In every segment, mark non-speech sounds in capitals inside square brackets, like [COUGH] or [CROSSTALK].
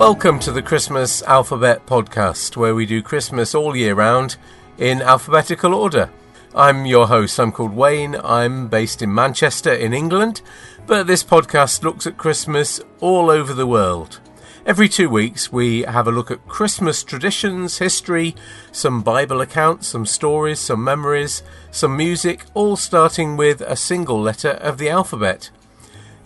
Welcome to the Christmas Alphabet Podcast, where we do Christmas all year round in alphabetical order. I'm your host, I'm called Wayne, I'm based in Manchester in England, but this podcast looks at Christmas all over the world. Every two weeks, we have a look at Christmas traditions, history, some Bible accounts, some stories, some memories, some music, all starting with a single letter of the alphabet.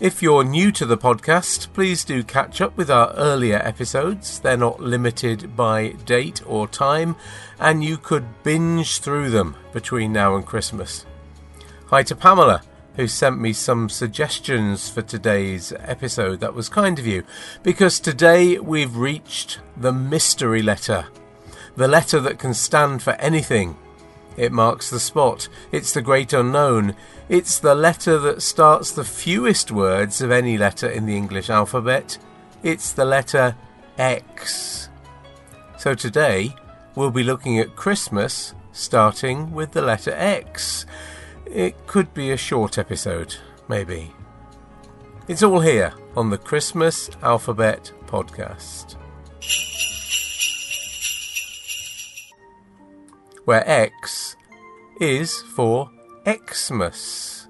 If you're new to the podcast, please do catch up with our earlier episodes. They're not limited by date or time, and you could binge through them between now and Christmas. Hi to Pamela, who sent me some suggestions for today's episode. That was kind of you, because today we've reached the mystery letter. The letter that can stand for anything it marks the spot. It's the great unknown. It's the letter that starts the fewest words of any letter in the English alphabet. It's the letter X. So today we'll be looking at Christmas starting with the letter X. It could be a short episode, maybe. It's all here on the Christmas Alphabet Podcast. where X is for Xmas.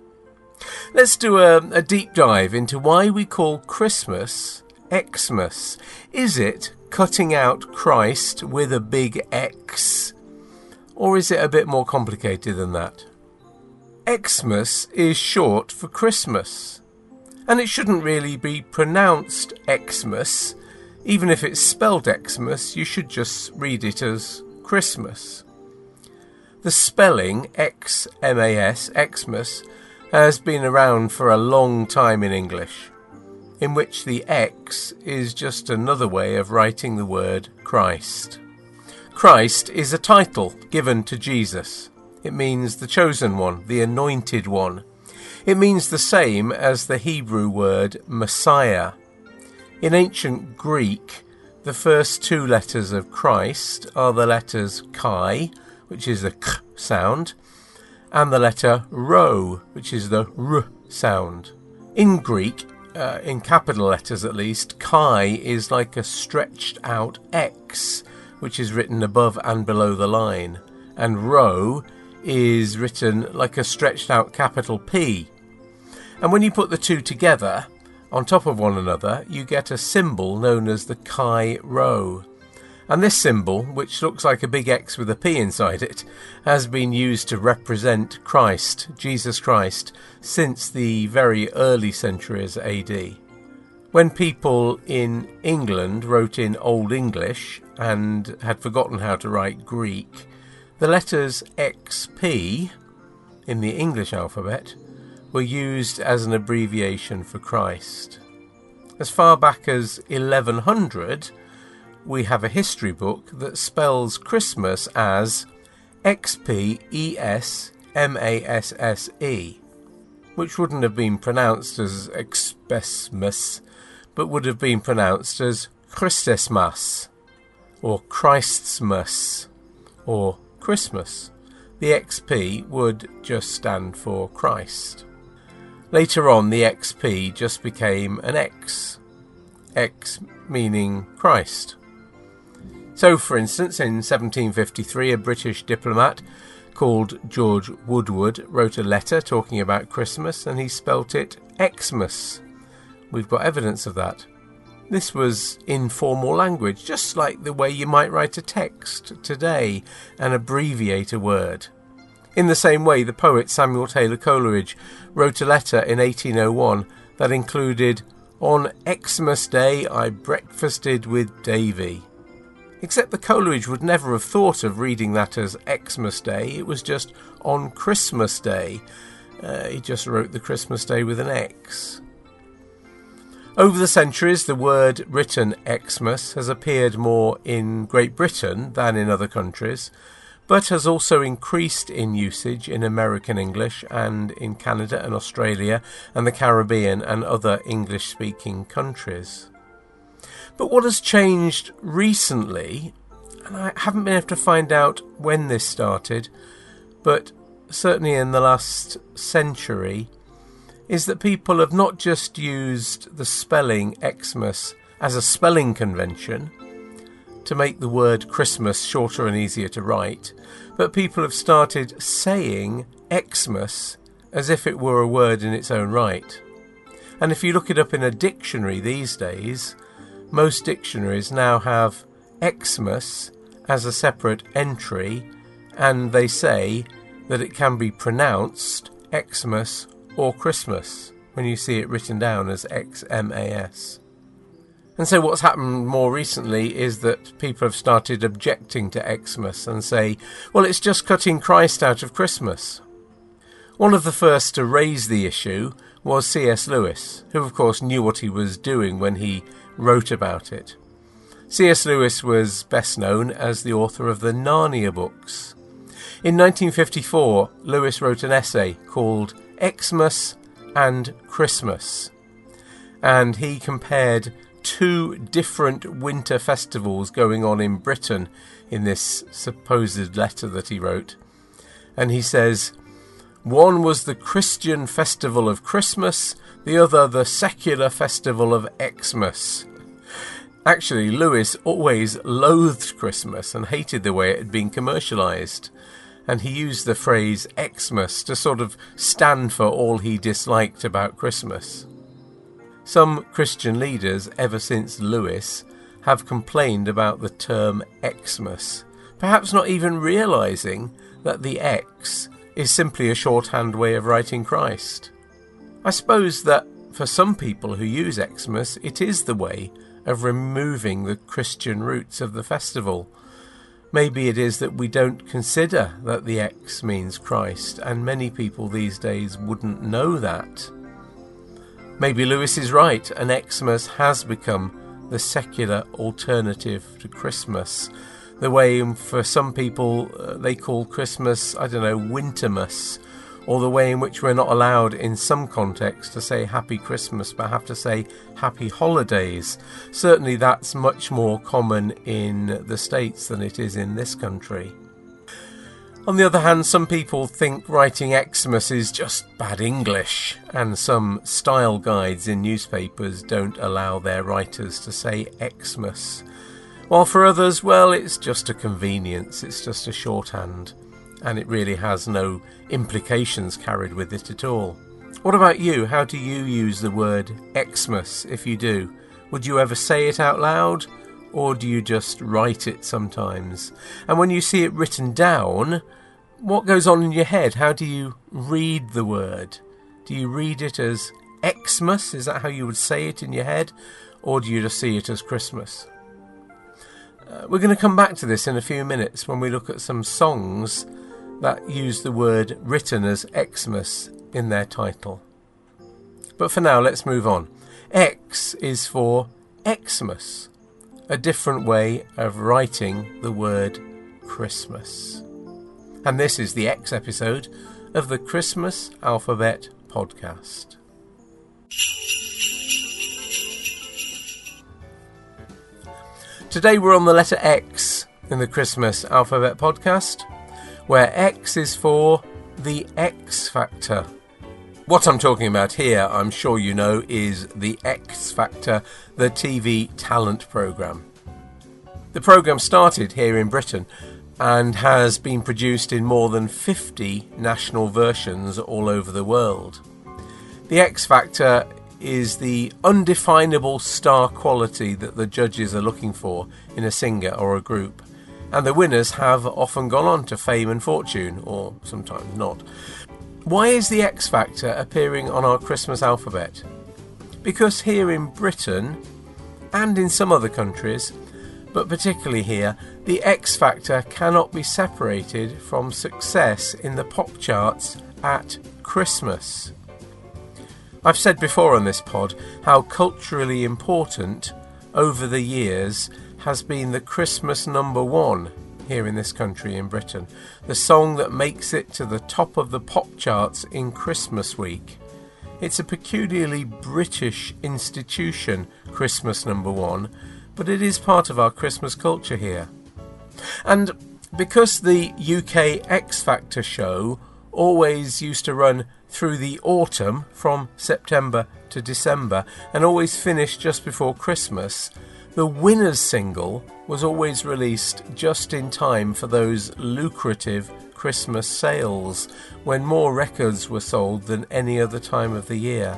Let's do a, a, deep dive into why we call Christmas Xmas. Is it cutting out Christ with a big X? Or is it a bit more complicated than that? Xmas is short for Christmas, and it shouldn't really be pronounced Xmas. Even if it's spelled Xmas, you should just read it as Christmas. The spelling XMAS, Xmas, has been around for a long time in English, in which the X is just another way of writing the word Christ. Christ is a title given to Jesus. It means the chosen one, the anointed one. It means the same as the Hebrew word Messiah. In ancient Greek, the first two letters of Christ are the letters Chi, which is the k sound, and the letter rho, which is the r sound. In Greek, uh, in capital letters at least, chi is like a stretched out X, which is written above and below the line, and rho is written like a stretched out capital P. And when you put the two together, on top of one another, you get a symbol known as the chi rho. And this symbol, which looks like a big X with a P inside it, has been used to represent Christ, Jesus Christ, since the very early centuries AD. When people in England wrote in Old English and had forgotten how to write Greek, the letters XP in the English alphabet were used as an abbreviation for Christ. As far back as 1100, we have a history book that spells Christmas as X P E S M A S S E, which wouldn't have been pronounced as Xmas, but would have been pronounced as Christesmas, or Christmas, or Christmas. The XP would just stand for Christ. Later on, the XP just became an X, X meaning Christ. So, for instance, in 1753, a British diplomat called George Woodward wrote a letter talking about Christmas and he spelt it Xmas. We've got evidence of that. This was informal language, just like the way you might write a text today and abbreviate a word. In the same way, the poet Samuel Taylor Coleridge wrote a letter in 1801 that included, On Xmas Day I breakfasted with Davy. Except the Coleridge would never have thought of reading that as Xmas Day, it was just on Christmas Day. Uh, he just wrote the Christmas Day with an X. Over the centuries, the word written Xmas has appeared more in Great Britain than in other countries, but has also increased in usage in American English and in Canada and Australia and the Caribbean and other English speaking countries. But what has changed recently, and I haven't been able to find out when this started, but certainly in the last century, is that people have not just used the spelling Xmas as a spelling convention to make the word Christmas shorter and easier to write, but people have started saying Xmas as if it were a word in its own right. And if you look it up in a dictionary these days, most dictionaries now have Xmas as a separate entry, and they say that it can be pronounced Xmas or Christmas when you see it written down as XMAS. And so, what's happened more recently is that people have started objecting to Xmas and say, well, it's just cutting Christ out of Christmas. One of the first to raise the issue was C.S. Lewis, who, of course, knew what he was doing when he wrote about it. C.S. Lewis was best known as the author of the Narnia books. In 1954, Lewis wrote an essay called Xmas and Christmas, and he compared two different winter festivals going on in Britain in this supposed letter that he wrote. And he says, one was the Christian festival of Christmas, the other the secular festival of Xmas. Actually, Lewis always loathed Christmas and hated the way it had been commercialised. And he used the phrase Xmas to sort of stand for all he disliked about Christmas. Some Christian leaders, ever since Lewis, have complained about the term Xmas, perhaps not even realizing that the X is simply a shorthand way of writing Christ. I suppose that for some people who use Xmas, it is the way of removing the Christian roots of the festival. Maybe it is that we don't consider that the X means Christ, and many people these days wouldn't know that. Maybe Lewis is right, and Xmas has become the secular alternative to Christmas. The way for some people uh, they call Christmas, I don't know, Wintermas, or the way in which we're not allowed in some contexts to say Happy Christmas but have to say Happy Holidays. Certainly that's much more common in the States than it is in this country. On the other hand, some people think writing Xmas is just bad English, and some style guides in newspapers don't allow their writers to say Xmas. While for others, well, it's just a convenience, it's just a shorthand, and it really has no implications carried with it at all. What about you? How do you use the word Xmas if you do? Would you ever say it out loud? or do you just write it sometimes? And when you see it written down, what goes on in your head? How do you read the word? Do you read it as Xmas? Is that how you would say it in your head? Or do you just see it as Christmas? Uh, we're going to come back to this in a few minutes when we look at some songs that use the word written as Xmas in their title. But for now, let's move on. X is for Xmas a different way of writing the word Christmas. And this is the X episode of the Christmas Alphabet Podcast. Today we're on the letter X in the Christmas Alphabet Podcast, where X is for the X Factor. What I'm talking about here, I'm sure you know, is The X Factor, the TV talent programme. The programme started here in Britain and has been produced in more than 50 national versions all over the world. The X Factor is the undefinable star quality that the judges are looking for in a singer or a group. And the winners have often gone on to fame and fortune, or sometimes not. Why is the X Factor appearing on our Christmas alphabet? Because here in Britain, and in some other countries, but particularly here, the X Factor cannot be separated from success in the pop charts at Christmas. I've said before on this pod how culturally important over the years has been the Christmas number one here in this country in Britain, the song that makes it to the top of the pop charts in Christmas week. It's a peculiarly British institution, Christmas number one, but it is part of our Christmas culture here. And because the UK X Factor show always used to run through the autumn from September to December and always finished just before Christmas, the winner's single was always released just in time for those lucrative Christmas sales when more records were sold than any other time of the year.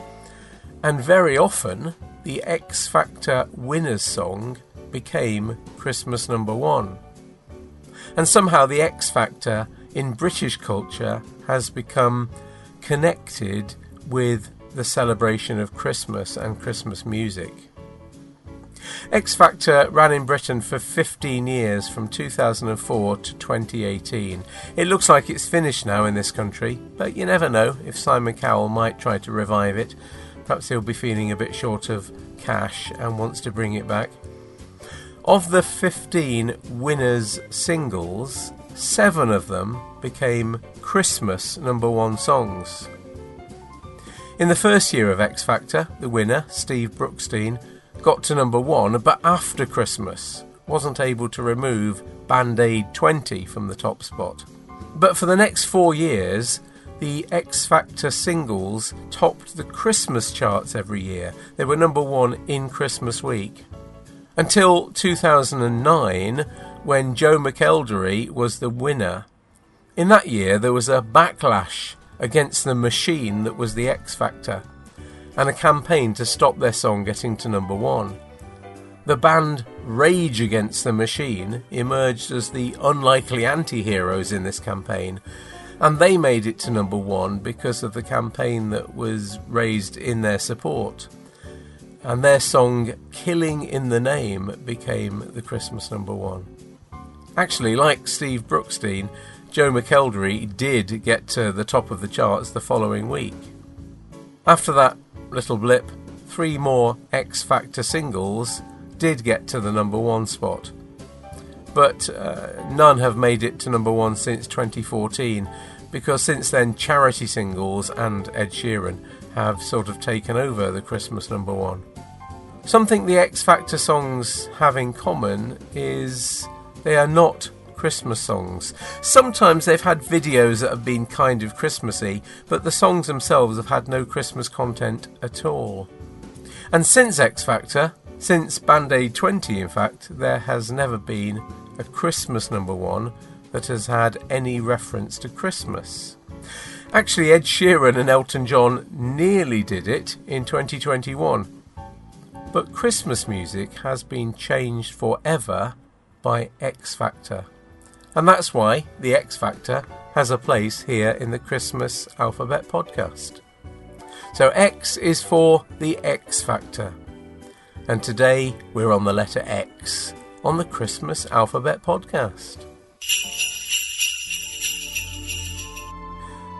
And very often, the X Factor winner's song became Christmas number one. And somehow the X Factor in British culture has become connected with the celebration of Christmas and Christmas music. X Factor ran in Britain for 15 years from 2004 to 2018. It looks like it's finished now in this country, but you never know if Simon Cowell might try to revive it. Perhaps he'll be feeling a bit short of cash and wants to bring it back. Of the 15 winners' singles, seven of them became Christmas number one songs. In the first year of X Factor, the winner, Steve Brookstein, got to number one, but after Christmas wasn't able to remove Band Aid 20 from the top spot. But for the next four years, the X Factor singles topped the Christmas charts every year. They were number one in Christmas week. Until 2009, when Joe McElderry was the winner. In that year, there was a backlash against the machine that was the X Factor and a campaign to stop their song getting to number one. The band Rage Against the Machine emerged as the unlikely anti heroes in this campaign, and they made it to number one because of the campaign that was raised in their support. And their song Killing in the Name became the Christmas number one. Actually, like Steve Brookstein, Joe McElderry did get to the top of the charts the following week. After that little blip, three more X Factor singles did get to the number one spot. But uh, none have made it to number one since 2014 because since then charity singles and Ed Sheeran have sort of taken over the Christmas number one. Something the X Factor songs have in common is they are not Christmas songs. Sometimes they've had videos that have been kind of Christmassy, but the songs themselves have had no Christmas content at all. And since X Factor, since Band Aid 20 in fact, there has never been a Christmas number one that has had any reference to Christmas. Actually, Ed Sheeran and Elton John nearly did it in 2021. But Christmas music has been changed forever by X Factor. And that's why the X Factor has a place here in the Christmas Alphabet podcast. So X is for the X Factor. And today we're on the letter X on the Christmas Alphabet podcast.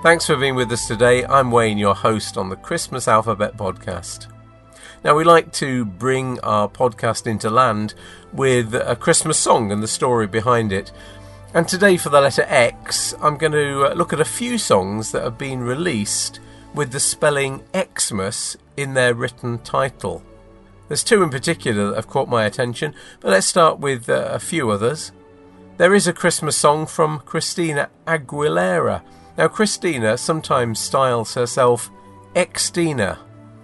Thanks for being with us today. I'm Wayne, your host on the Christmas Alphabet podcast. Now, we like to bring our podcast into land with a Christmas song and the story behind it. And today, for the letter X, I'm going to uh, look at a few songs that have been released with the spelling Xmas in their written title. There's two in particular that have caught my attention, but let's start with uh, a few others. There is a Christmas song from Christina Aguilera. Now, Christina sometimes styles herself Xtina.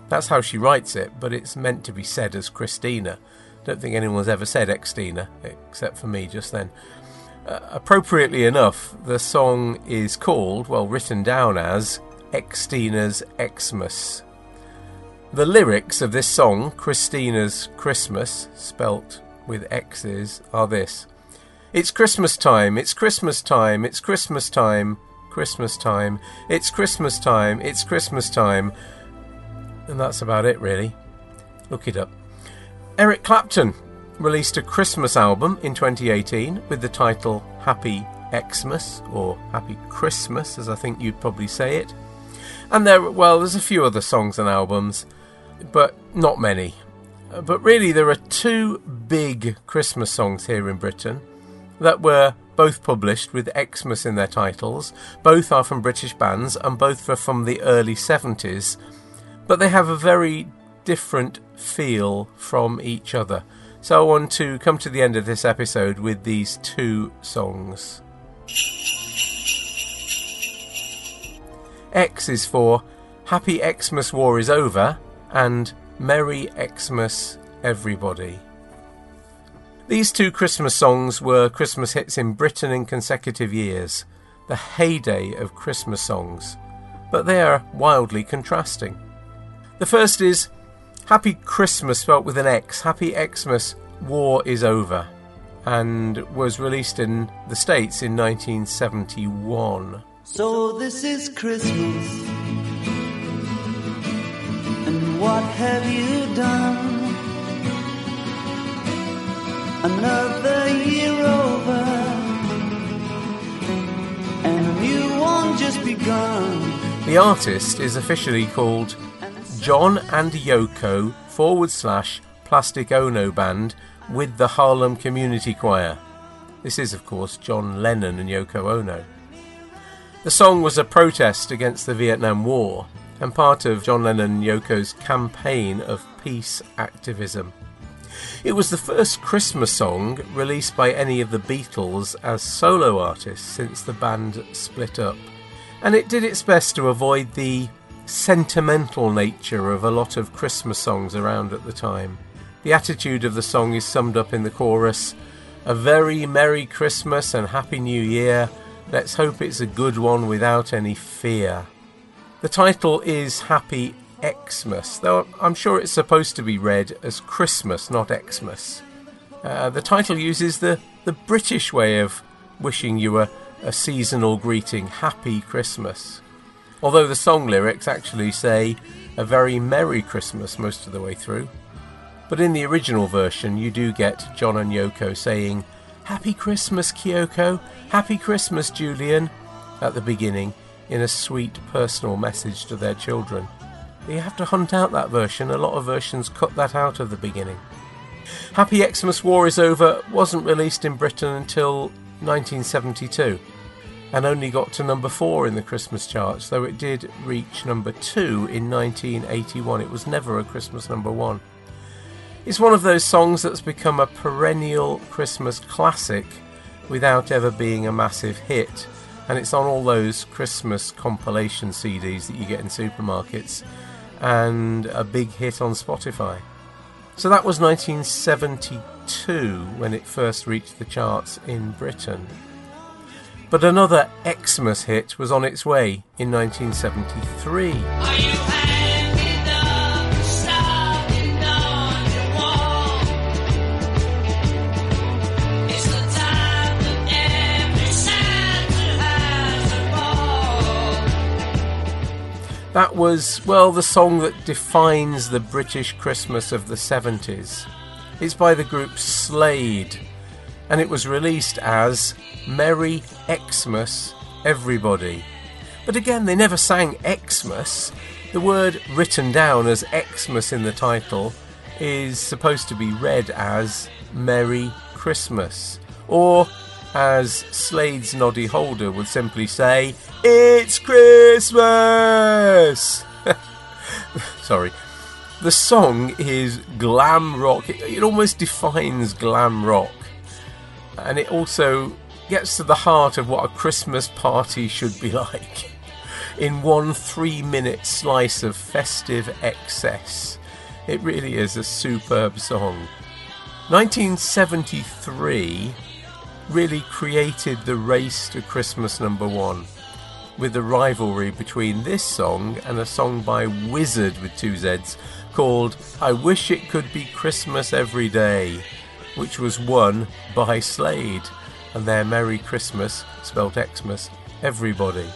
That's how she writes it, but it's meant to be said as Christina. Don't think anyone's ever said Xtina, except for me just then. Uh, appropriately enough, the song is called, well, written down as Xtina's Xmas. The lyrics of this song, Christina's Christmas, spelt with X's, are this It's Christmas time, it's Christmas time, it's Christmas time, Christmas time, it's Christmas time, it's Christmas time. And that's about it, really. Look it up. Eric Clapton released a Christmas album in 2018 with the title Happy Xmas, or Happy Christmas, as I think you'd probably say it. And there, well, there's a few other songs and albums, but not many. But really, there are two big Christmas songs here in Britain that were both published with Xmas in their titles. Both are from British bands, and both are from the early 70s, but they have a very different feel from each other. So I want to come to the end of this episode with these two songs. X is for Happy Xmas War is over and Merry Xmas Everybody. These two Christmas songs were Christmas hits in Britain in consecutive years, the heyday of Christmas songs, but they are wildly contrasting. The first is Happy Christmas spelt with an X, Happy Xmas, War is Over, and was released in the States in 1971. So this is Christmas, and what have you done? Another year over, and a new one just begun. The artist is officially called John and Yoko forward slash Plastic Ono Band with the Harlem Community Choir. This is, of course, John Lennon and Yoko Ono. The song was a protest against the Vietnam War and part of John Lennon and Yoko's campaign of peace activism. It was the first Christmas song released by any of the Beatles as solo artists since the band split up, and it did its best to avoid the sentimental nature of a lot of Christmas songs around at the time. The attitude of the song is summed up in the chorus A very Merry Christmas and Happy New Year. Let's hope it's a good one without any fear. The title is Happy Xmas, though I'm sure it's supposed to be read as Christmas, not Xmas. Uh, the title uses the, the British way of wishing you a, a seasonal greeting, Happy Christmas. Although the song lyrics actually say a very Merry Christmas most of the way through. But in the original version, you do get John and Yoko saying, Happy Christmas, Kyoko, Happy Christmas, Julian, at the beginning, in a sweet personal message to their children. You have to hunt out that version. A lot of versions cut that out of the beginning. Happy Xmas War is Over wasn't released in Britain until 1972 and only got to number 4 in the Christmas charts, though it did reach number 2 in 1981. It was never a Christmas number 1. It's one of those songs that's become a perennial Christmas classic without ever being a massive hit, and it's on all those Christmas compilation CDs that you get in supermarkets and a big hit on Spotify. So that was 1972 when it first reached the charts in Britain. But another Xmas hit was on its way in 1973. That was, well, the song that defines the British Christmas of the 70s. It's by the group Slade, and it was released as Merry Xmas Everybody. But again, they never sang Xmas. The word written down as Xmas in the title is supposed to be read as Merry Christmas, or as Slade's Noddy Holder would simply say, It's Christmas! [LAUGHS] Sorry. The song is glam rock. It, almost defines glam rock. And it also gets to the heart of what a Christmas party should be [LAUGHS] like. In one three minute slice of festive excess. It really is a superb song. 1973 really created the race to Christmas number one with the rivalry between this song and a song by Wizzard with two Z's called I Wish It Could Be Christmas Every Day, which was won by Slade and their Merry Christmas, spelt Xmas, everybody.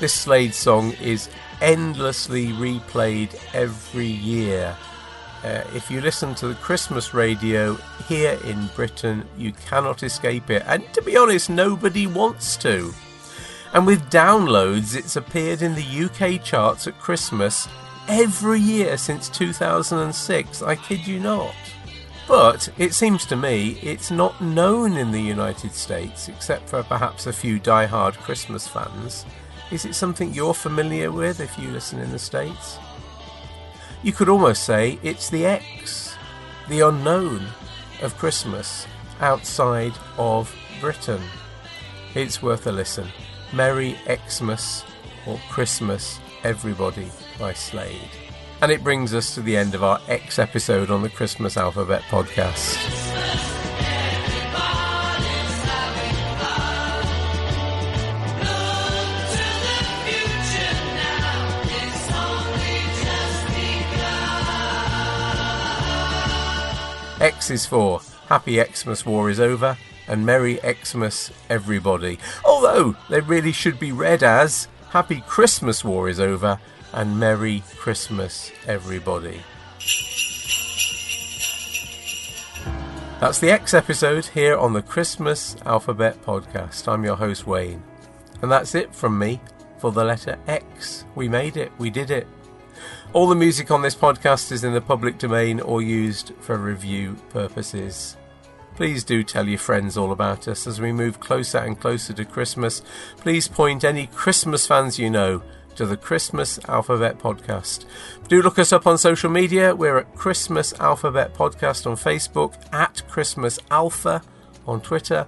This Slade song is endlessly replayed every year uh, if you listen to the Christmas radio here in Britain, you cannot escape it. And to be honest, nobody wants to. And with downloads, it's appeared in the UK charts at Christmas every year since 2006. I kid you not. But it seems to me it's not known in the United States, except for perhaps a few die-hard Christmas fans. Is it something you're familiar with if you listen in the States? You could almost say it's the X, the unknown of Christmas outside of Britain. It's worth a listen. Merry Xmas, or Christmas Everybody by Slade. And it brings us to the end of our X episode on the Christmas Alphabet podcast. X is for Happy Xmas War is over and Merry Xmas everybody. Although they really should be read as Happy Christmas War is over and Merry Christmas everybody. That's the X episode here on the Christmas Alphabet Podcast. I'm your host Wayne. And that's it from me for the letter X. We made it, we did it. All the music on this podcast is in the public domain or used for review purposes. Please do tell your friends all about us as we move closer and closer to Christmas. Please point any Christmas fans you know to the Christmas Alphabet Podcast. Do look us up on social media. We're at Christmas Alphabet Podcast on Facebook, at Christmas Alpha on Twitter,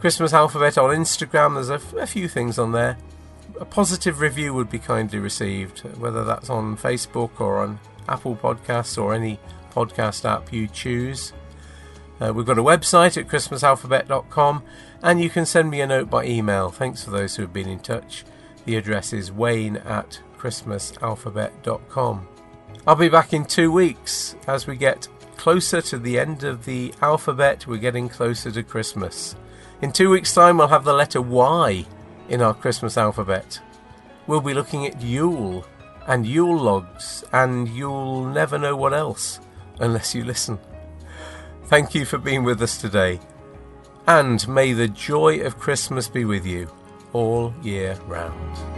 Christmas Alphabet on Instagram. There's a, f- a few things on there a positive review would be kindly received, whether that's on Facebook or on Apple Podcasts or any podcast app you choose. Uh, we've got a website at christmasalphabet.com and you can send me a note by email. Thanks for those who have been in touch. The address is wayne at christmasalphabet.com. I'll be back in two weeks as we get closer to the end of the alphabet. We're getting closer to Christmas. In two weeks' time, we'll have the letter Y in our Christmas alphabet. We'll be looking at Yule and Yule logs, and you'll never know what else unless you listen. Thank you for being with us today, and may the joy of Christmas be with you all year round.